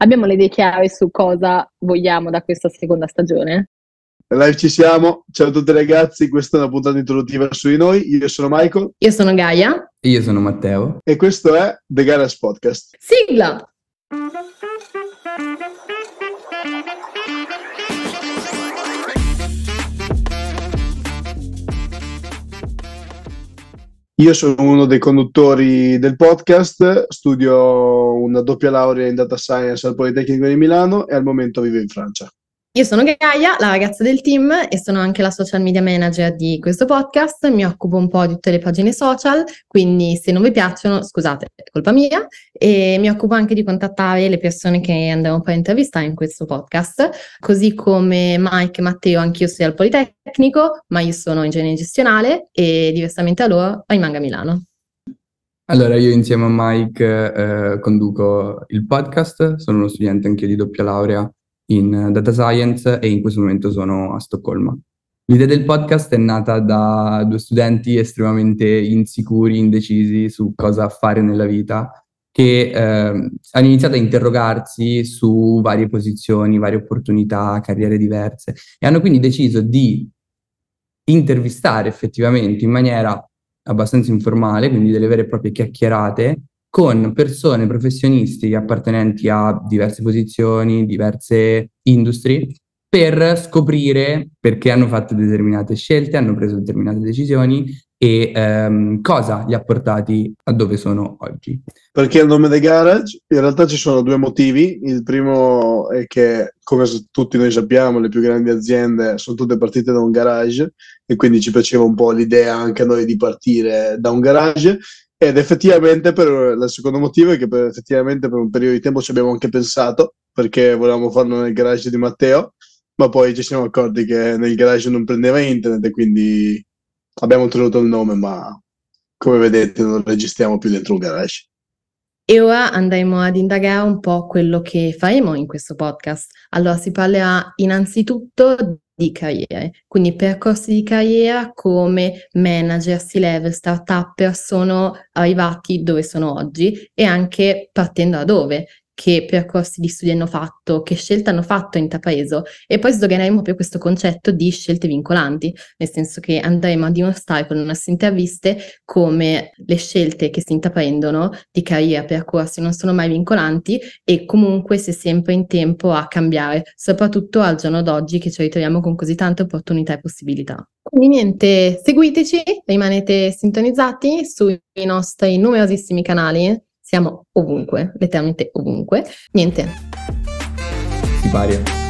Abbiamo le idee chiare su cosa vogliamo da questa seconda stagione? Live ci siamo, ciao a tutti ragazzi, questa è una puntata introduttiva su di noi, io sono Michael. Io sono Gaia. Io sono Matteo. E questo è The Garage Podcast. Sigla! Io sono uno dei conduttori del podcast, studio una doppia laurea in data science al Politecnico di Milano e al momento vivo in Francia. Io sono Gaia, la ragazza del team e sono anche la social media manager di questo podcast. Mi occupo un po' di tutte le pagine social, quindi se non vi piacciono, scusate, è colpa mia. E mi occupo anche di contattare le persone che andremo poi a intervistare in questo podcast. Così come Mike e Matteo, anch'io sono al Politecnico, ma io sono ingegneria gestionale e diversamente da loro rimango a Milano. Allora, io insieme a Mike eh, conduco il podcast, sono uno studente anche di doppia laurea in data science e in questo momento sono a Stoccolma. L'idea del podcast è nata da due studenti estremamente insicuri, indecisi su cosa fare nella vita, che eh, hanno iniziato a interrogarsi su varie posizioni, varie opportunità, carriere diverse e hanno quindi deciso di intervistare effettivamente in maniera abbastanza informale, quindi delle vere e proprie chiacchierate, con persone, professionisti appartenenti a diverse posizioni, diverse industrie, per scoprire perché hanno fatto determinate scelte, hanno preso determinate decisioni e ehm, cosa li ha portati a dove sono oggi. Perché il nome The Garage? In realtà ci sono due motivi. Il primo è che, come tutti noi sappiamo, le più grandi aziende sono tutte partite da un garage e quindi ci piaceva un po' l'idea anche a noi di partire da un garage. Ed effettivamente, per, il secondo motivo è che per, effettivamente per un periodo di tempo ci abbiamo anche pensato, perché volevamo farlo nel garage di Matteo, ma poi ci siamo accorti che nel garage non prendeva internet e quindi abbiamo tenuto il nome, ma come vedete non registriamo più dentro un garage. E ora andremo ad indagare un po' quello che faremo in questo podcast. Allora, si parlerà innanzitutto di carriere, quindi percorsi di carriera come manager, C-level, startup sono arrivati dove sono oggi e anche partendo da dove, che percorsi di studi hanno fatto, che scelte hanno fatto a intrapreso e poi sdogheremo proprio questo concetto di scelte vincolanti, nel senso che andremo a dimostrare con le nostre interviste come le scelte che si intraprendono di carriera, percorsi non sono mai vincolanti e comunque si è sempre in tempo a cambiare, soprattutto al giorno d'oggi che ci ritroviamo con così tante opportunità e possibilità. Quindi niente, seguiteci, rimanete sintonizzati sui nostri numerosissimi canali siamo ovunque, letteralmente ovunque. Niente. Si pare.